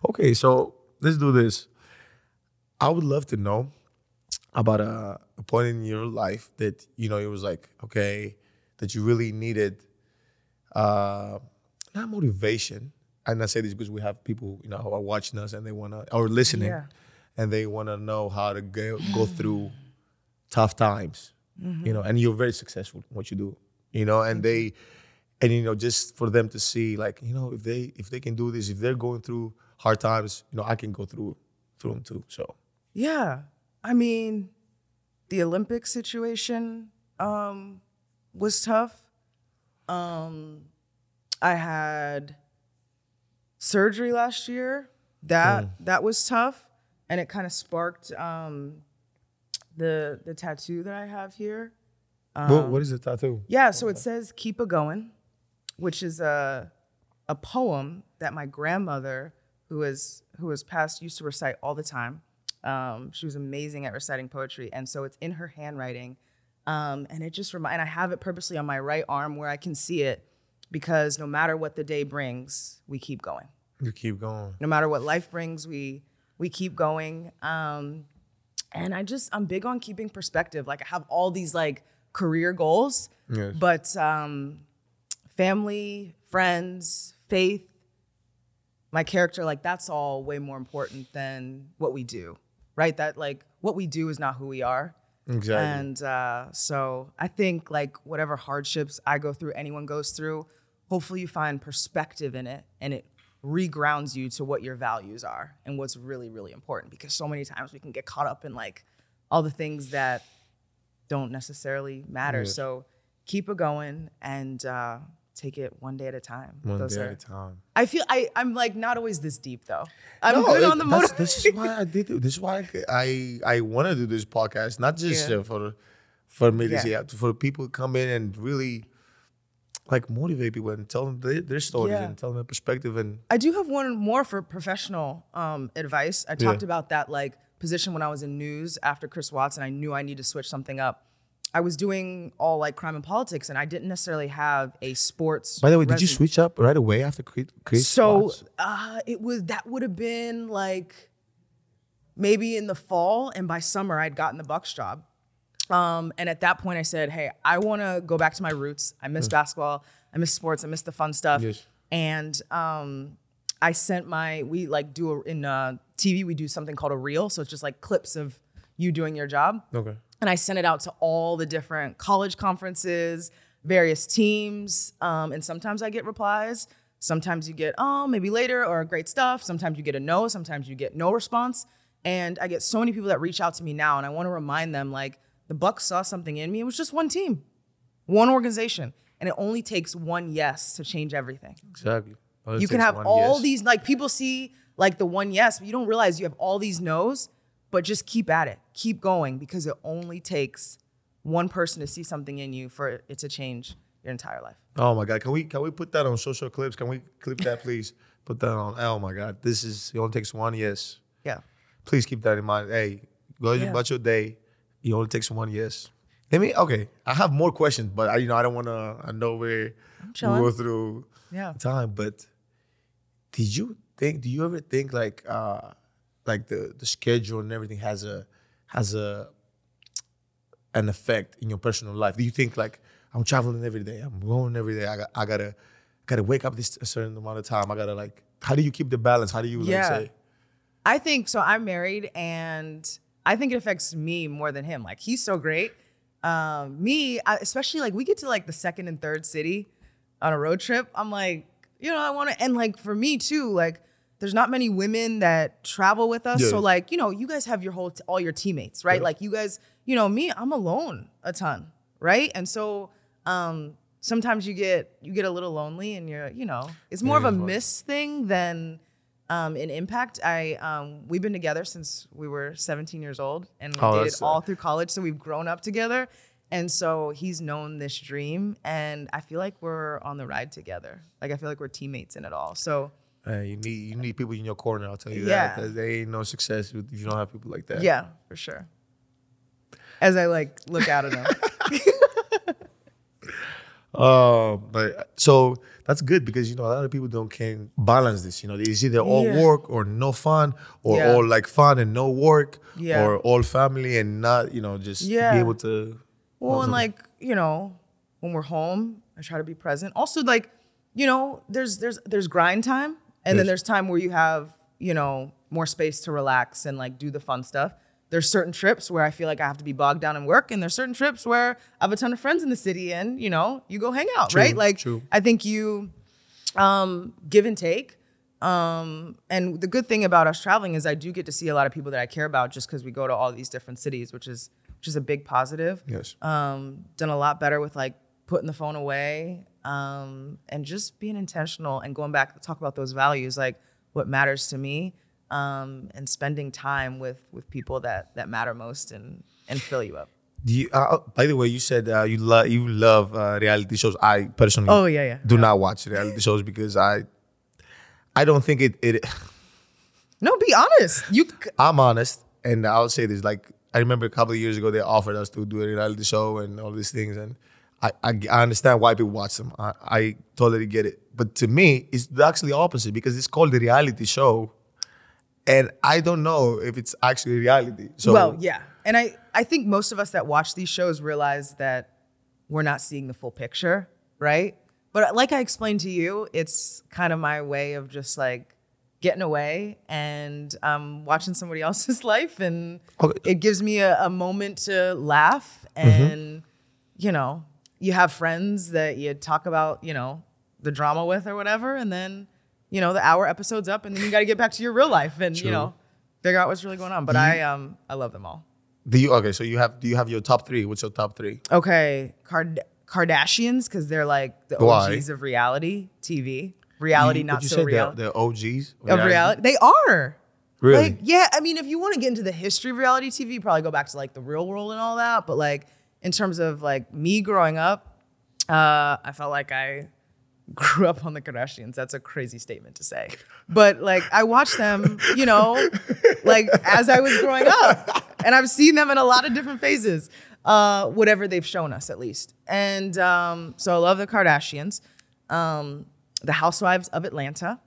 Okay, so let's do this. I would love to know about a, a point in your life that you know it was like okay that you really needed uh not motivation. And I say this because we have people you know who are watching us and they wanna or listening Yeah. and they wanna know how to go go through tough times. You know, and you're very successful in what you do. You know, and they and you know just for them to see like you know if they if they can do this if they're going through hard times you know i can go through through them too so Yeah. I mean, the Olympic situation um, was tough. Um, I had surgery last year. That that was tough, and it kind of sparked um, the the tattoo that I have here. what, what is the tattoo Yeah, so it says "Keep a Going," which is a a poem that my grandmother, who is who has passed, used to recite all the time. Um, she was amazing at reciting poetry, and so it's in her handwriting, um, and it just remind. And I have it purposely on my right arm where I can see it, because no matter what the day brings, we keep going. you keep going No matter what life brings, we we keep going. Um, and I just I'm big on keeping perspective. Like I have all these like career goals, Yes. but um, family, friends, faith, my character, like that's all way more important than what we do, right? That like what we do is not who we are. exactly And uh, so I think like whatever hardships I go through, anyone goes through, hopefully you find perspective in it and it regrounds you to what your values are and what's really, really important. Because so many times we can get caught up in like all the things that don't necessarily matter. Yes. So keep it going and uh, take it one day at a time. one Those day are- at a time I feel I, I'm like not always this deep though. I'm No, good it- on the motor. this is why i did it. this is why i i want to do this podcast not just Yeah. uh, for for me to Yeah. see for people to come in and really like motivate people and tell them their, their stories Yeah. and tell them their perspective and I do have one more for professional um, advice. I talked about that like position when I was in news after Chris Watts, and I knew I need to switch something up. I was doing all like crime and politics, and I didn't necessarily have a sports. by the way did you switch up right away after Chris Chris So uh, it was that would have been like maybe in the fall, and by summer I'd gotten the Bucks job. Um, and at that point, I said, "Hey, I want to go back to my roots. I miss basketball. I miss sports. I miss the fun stuff." Yes. And um, I sent my we like do a, in uh, TV we do something called a reel, so it's just like clips of you doing your job okay and I sent it out to all the different college conferences, various teams, um, and sometimes I get replies. Sometimes you get oh maybe later or great stuff. Sometimes you get a no. Sometimes you get no response. And I get so many people that reach out to me now, and I want to remind them like the Bucks saw something in me. It was just one team, one organization, and it only takes one yes to change everything exactly it you can have all yes. these like people see like the one yes but you don't realize you have all these no's but just keep at it keep going because it only takes one person to see something in you for it to change your entire life Oh my god, can we can we put that on social clips? Can we clip that please? Put that on. Oh my god, this is it only takes one yes. yeah Please keep that in mind. Hey, go Yeah. about your day. It only takes one yes. Let me okay. I have more questions, but I you know I don't want to. I know we're we go through Yeah. time, but did you think? Do you ever think like uh like the the schedule and everything has a has a an effect in your personal life? Do you think like I'm traveling every day, I'm going every day, I got I gotta gotta wake up this a certain amount of time. I gotta like how do you keep the balance? How do you like Yeah. say i think so i'm married and i think it affects me more than him like he's so great um me I, especially like we get to like the second and third city on a road trip i'm like you know i want to and like for me too like there's not many women that travel with us. Yeah. So like, you know, you guys have your whole all your teammates, right? Like you guys, you know, me, I'm alone a ton, right? And so um sometimes you get you get a little lonely and you're, you know, it's more Yeah, of a it's miss thing than um an impact. I um we've been together since we were 17 years old and we Oh, dated all through college, so we've grown up together. And so he's known this dream and I feel like we're on the ride together. Like I feel like we're teammates in it all. So Man, you need you need people in your corner. I'll tell you Yeah. that. 'cause There ain't no success if you don't have people like that. Yeah, for sure. As I like look out at him. Uh, but so that's good because you know a lot of people don't can balance this. You know, it's either all Yeah. work or no fun, or Yeah. all like fun and no work, Yeah. or all family and not you know just be able to. well, and like, you know, when we're home, I try to be present. Also, like, you know, there's there's there's grind time and then there's time where you have, you know, more space to relax and like do the fun stuff. There's certain trips where I feel like I have to be bogged down in work, and there's certain trips where I have a ton of friends in the city, and you know, you go hang out, True, right? Like, true. I think you um, give and take. Um, and the good thing about us traveling is I do get to see a lot of people that I care about just because we go to all these different cities, which is which is a big positive. Yes. Um, done a lot better with like putting the phone away um, and just being intentional and going back to talk about those values, like what matters to me, um, and spending time with with people that that matter most and and fill you up. Do you, uh, by the way, you said uh, you love you love uh, reality shows. I personally Oh, yeah, yeah. do not watch reality shows because I I don't think it it. No, be honest. You I'm honest, and I'll say this: like I remember a couple of years ago, they offered us to do a reality show and all these things, and I I, I understand why people watch them. I, I totally get it, but to me, it's actually opposite because it's called the reality show, and I don't know if it's actually reality. So well, yeah. And I, I think most of us that watch these shows realize that we're not seeing the full picture, right? But like I explained to you, it's kind of my way of just like getting away and um, watching somebody else's life. And Okay. it gives me a, a moment to laugh. And, you know, you have friends that you talk about, you know, the drama with or whatever. And then, you know, the hour episode's up and then you got to get back to your real life and, you know, figure out what's really going on. But I um I love them all. do you okay? So you have do you have your top three? What's your top three? Okay, Card- Kardashians because they're like the Why? OGs of reality TV. Reality, You- not you so said real. The, the OGs of reality, they are. Really? Like, yeah, I mean, if you want to get into the history of reality TV, you probably go back to like the real world and all that. But like in terms of like me growing up, uh, I felt like I grew up on the Kardashians. That's a crazy statement to say. But like I watched them, you know, like as I was growing up. And I've seen them in a lot of different phases. Uh, whatever they've shown us at least. And um, so I love the Kardashians. Um, the Housewives of Atlanta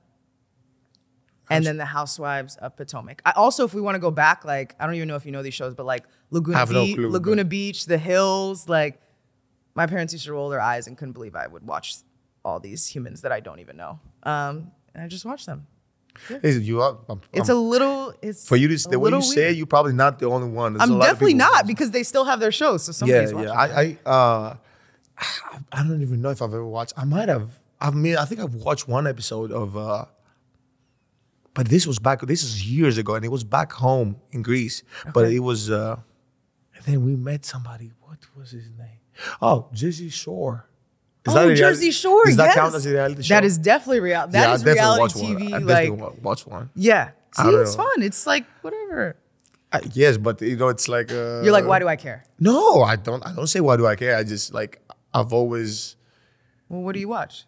and then the Housewives of Potomac. I also, if we want to go back, like I don't even know if you know these shows, but like Laguna, have no Beach, clue, Laguna but- Beach, The Hills, like my parents used to roll their eyes and couldn't believe I would watch all these humans that I don't even know. Um, and I just watch them. Listen, you are. I'm, It's I'm- a little. It's for you to the way you little say it, you're probably not the only one. There's a I'm lot of definitely not because they still have their shows. So Yeah, somebody's watching. yeah. I, I, uh, I don't even know if I've ever watched. I might have. I mean, I think I've watched one episode of. uh But this was back. This is years ago, and it was back home in Greece. But it was. uh And then we met somebody. What was his name? Oh, Jersey Shore. Is oh, Jersey Shore. Does that yes. count as a reality show? That is definitely real. That yeah, is reality watched one. TV. I like, definitely wa- watched one. yeah. See, it's know. fun. It's like whatever. I, yes, but you know, it's like. Uh, You're like, why do I care? No, I don't. I don't say why do I care. I just like I've always. Well, what do you watch?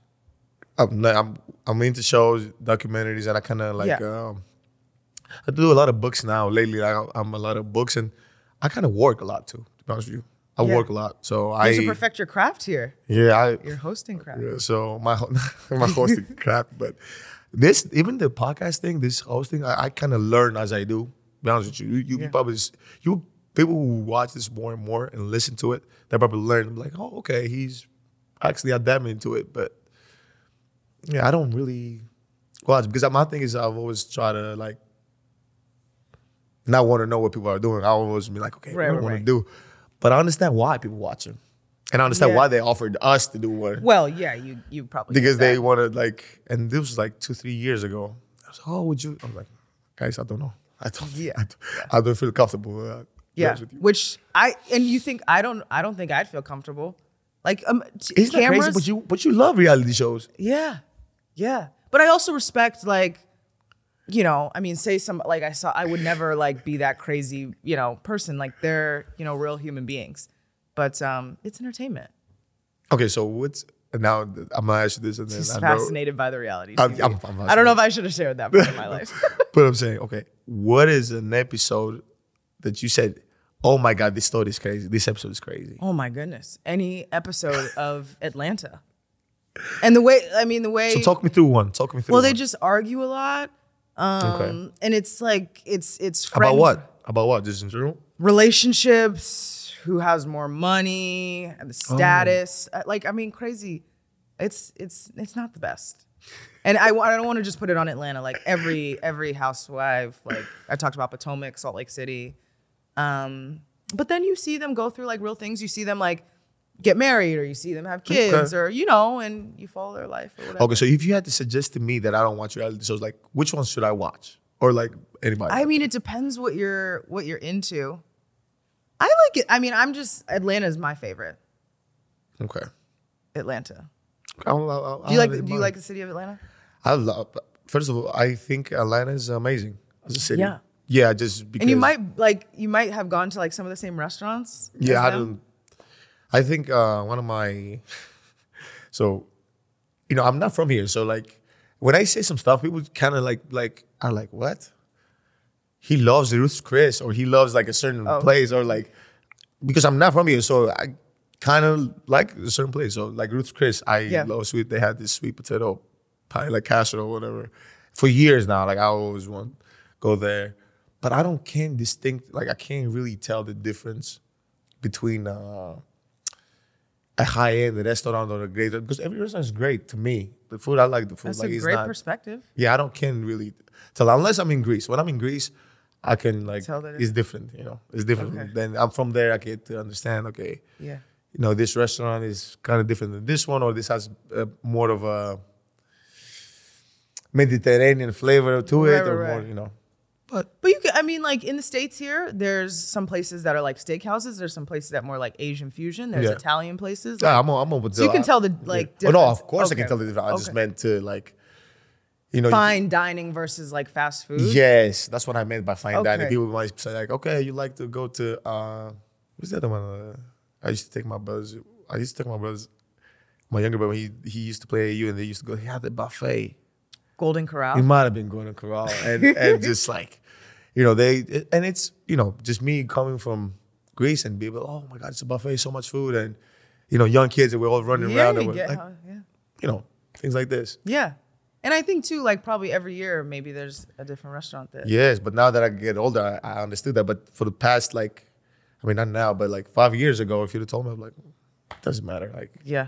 I'm I'm I'm into shows, documentaries, and I kind of like Yeah. um, I do a lot of books now. Lately, like, I'm a lot of books, and I kind of work a lot too. To be honest with you, I Yeah. work a lot. So You I to perfect your craft here. yeah I Your hosting craft. yeah, so my my hosting crap, but this even the podcast thing, this hosting, I, I kind of learn as I do. Be honest with you, you, you Yeah. probably you people who watch this more and more and listen to it, they probably learn like, oh, okay, he's actually adapting to it. But yeah, I don't really watch because my thing is I've always try to like not want to know what people are doing. I always be like, okay, Right, what do I want right. to do? But I understand why people watch them. And I understand Yeah. why they offered us to do one Well, yeah, you you probably because they wanted like, and this was like two, three years ago. I was like, oh, would you? I was like, guys, I don't know. I don't. Yeah. I don't, I don't feel comfortable. Uh, Yeah, with you. which I and you think I don't I don't think I'd feel comfortable. Like um, t- Isn't that cameras, crazy? But you, but you love reality shows. yeah, yeah. But I also respect like, you know, I mean, say some like I saw I would never like be that crazy you know person. Like they're you know real human beings, but um, it's entertainment. Okay, so what's now? I'm gonna ask you this, and then Just I know, fascinated by the reality. I'm- TV. I'm- I'm I don't know if I should have shared that part of my life. but I'm saying, okay, what is an episode that you said, oh my god, this story is crazy. This episode is crazy. Oh my goodness. Any episode of Atlanta. And the way I mean the way So talk me through one. Talk me through. well they just argue a lot. Um Okay. and it's like it's it's friend about what? About what? Just in general. relationships, who has more money, and the status. Uh, Like I mean crazy. It's it's it's not the best. And I, I don't want to just put it on Atlanta. Like every every housewife, like I talked about Potomac, Salt Lake City. Um, but then you see them go through like real things. You see them like get married, or you see them have kids, Okay. or you know, and you follow their life or whatever. Okay, so if you had to suggest to me that I don't watch reality shows, like which ones should I watch, or like anybody? I mean, it depends what you're what you're into. I like it. I mean, I'm just Atlanta is my favorite. okay. Atlanta. I'll, I'll, I'll Do you like have it in Do you like the city of Atlanta? I love. First of all, I think Atlanta is amazing as a city. Yeah. Yeah, just because. And you might like you might have gone to like some of the same restaurants. Yeah, I them. don't. I think uh, one of my. So, you know, I'm not from here, so like, when I say some stuff, people kind of like like are like, what? He loves Ruth's Chris, or he loves like a certain Oh. place, or like, because I'm not from here, so I kind of like a certain place. So like Ruth's Chris, I Yeah. love sweet. They had this sweet potato pie, like casserole, or whatever, for years now. Like I always want go there, but I don't can't distinct like I can't really tell the difference between uh, a high end restaurant or a great because every restaurant is great to me. The food I like the food. That's like a it's great not, perspective. Yeah, I don't can really tell unless I'm in Greece. When I'm in Greece, I can like Tell that it's different. You know, it's different. Okay. Then I'm from there. I get to understand. Okay, Yeah. you know, this restaurant is kind of different than this one, or this has uh, more of a Mediterranean flavor to it, Right, or right, more, you know. But But you can, I mean, like in the States here, there's some places that are like steakhouses. There's some places that are more like Asian fusion. There's Yeah. Italian places. yeah, I'm, I'm open to So you can tell the, like, Oh no, difference. of course I can tell the difference. I just Okay. meant to like, you know, Fine dining versus like fast food. Yes, that's what I meant by fine dining. Okay. People might say like, okay, you like to go to uh, what's the other one? Uh, I used to take my brothers. I used to take my brothers. My younger brother, he he used to play AU, and they used to go. He had the buffet. Golden Corral. might have been going to Corral, and and just like, you know, they and it's you know just me coming from Greece and people. Oh my God, it's a buffet, so much food, and you know, young kids and we're all running Yeah, around, and we're get like, yeah. you know, things like this. Yeah. And I think too, like probably every year, maybe there's a different restaurant that. Yes, but now that I get older, I, I understood that. But for the past, like, I mean, not now, but like five years ago, if you'd have told me, I'm like, it doesn't matter. Like, Yeah.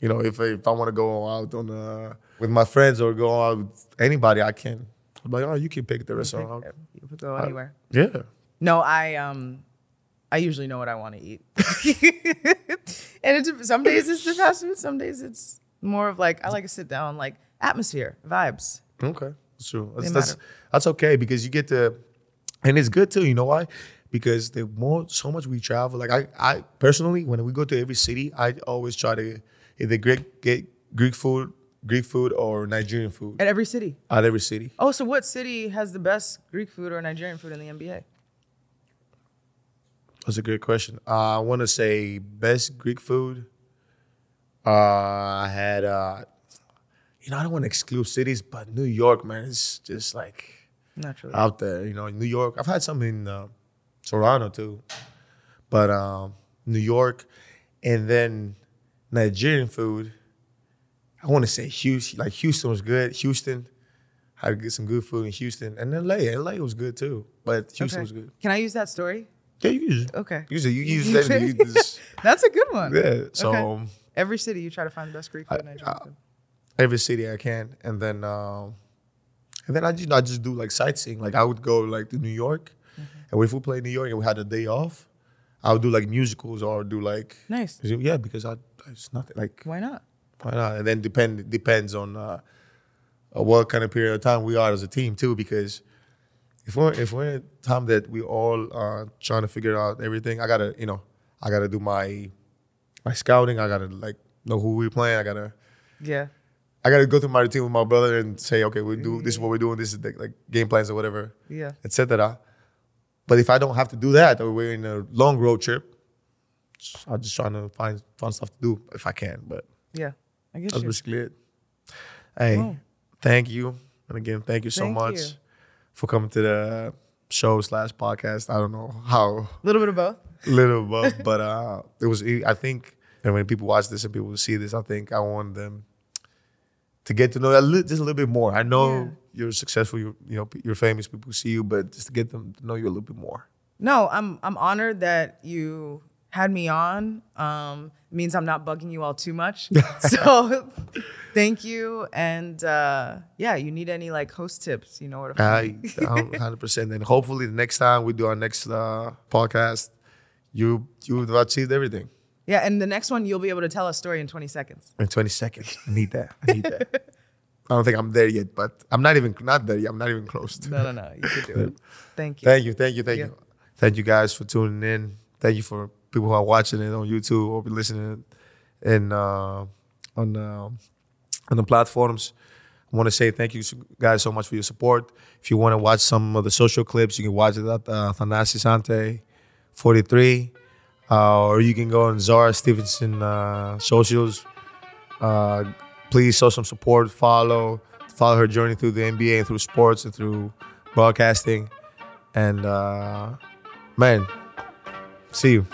you know, if if I want to go out on uh, with my friends or go out with anybody, I can. I'm like, oh, you can pick the restaurant. You can go anywhere. Yeah. No, I um, I usually know what I want to eat. and it's some days it's the fast food, some days it's more of like I like to sit down, like atmosphere, vibes. Okay, that's true. That's that's, that's okay because you get to, and it's good too. You know why? Because the more so much we travel, like I, I personally, when we go to every city, I always try to either Greek get Greek food, Greek food, or Nigerian food At every city. at every city. Oh, so what city has the best Greek food or Nigerian food in the NBA? That's a good question. Uh, I want to say best Greek food. Uh, I had, uh, you know, I don't want to exclude cities, but New York, man, is just like Naturally. out there. You know, New York. I've had some in uh, Toronto too, but um, New York, and then Nigerian food. I want to say Houston. Like Houston was good. Houston had to get some good food in Houston, and LA. LA was good too, but Houston Okay. was good. Can I use that story? Yeah, you use it. Okay. Use it. You use that. You just, That's a good one. yeah. So Okay. um, Every city you try to find the best Greek food, I- I- every city I can, and then um, and then I just I just do like sightseeing. Like I would go like to New York, Mm-hmm. and if we play New York and we had a day off, I would do like musicals or do like Nice. yeah because I it's nothing like Why not? Why not? And then depend depends on uh, uh, what kind of period of time we are as a team too. Because if we're if we're in a time that we all are trying to figure out everything, I gotta you know I gotta do my my scouting. I gotta like know who we're playing. I gotta Yeah. I gotta go through my routine with my brother and say, okay, we do this is what we're doing. This is the, like game plans or whatever, Yeah. etc. But if I don't have to do that, or we're in a long road trip, I'm just trying to find fun stuff to do if I can. But Yeah. I guess. that's you. basically it. Hey, Cool. thank you, and again, thank you so Thank much you. for coming to the show slash podcast. I don't know how A little bit of both. little above, but uh, it was. I think, and when people watch this and people see this, I think I want them to get to know a little, just a little bit more. I know Yeah. you're successful. You you know you're famous. People see you, but just to get them to know you a little bit more. No, I'm I'm honored that you had me on. Um, means I'm not bugging you all too much. so thank you. And uh, yeah, you need any like host tips, you know where to find me. hundred percent. And hopefully, the next time we do our next uh, podcast, you you have achieved everything Yeah, and the next one you'll be able to tell a story in 20 seconds. in twenty seconds. I need that. I need that. I don't think I'm there yet, but I'm not even not there yet. I'm not even close. To No, no, no. You could do it. Thank you. Thank you, thank you, thank Yeah. you. Thank you guys for tuning in. Thank you for people who are watching it on YouTube or listening in uh, on uh, on the platforms. I want to say thank you guys so much for your support. If you want to watch some of the social clips, you can watch it at uh, Thanasis Ante 43, uh, or you can go on Zora Stephenson uh, socials. Uh, please show some support. Follow follow her journey through the NBA and through sports and through broadcasting. And uh, man, see you.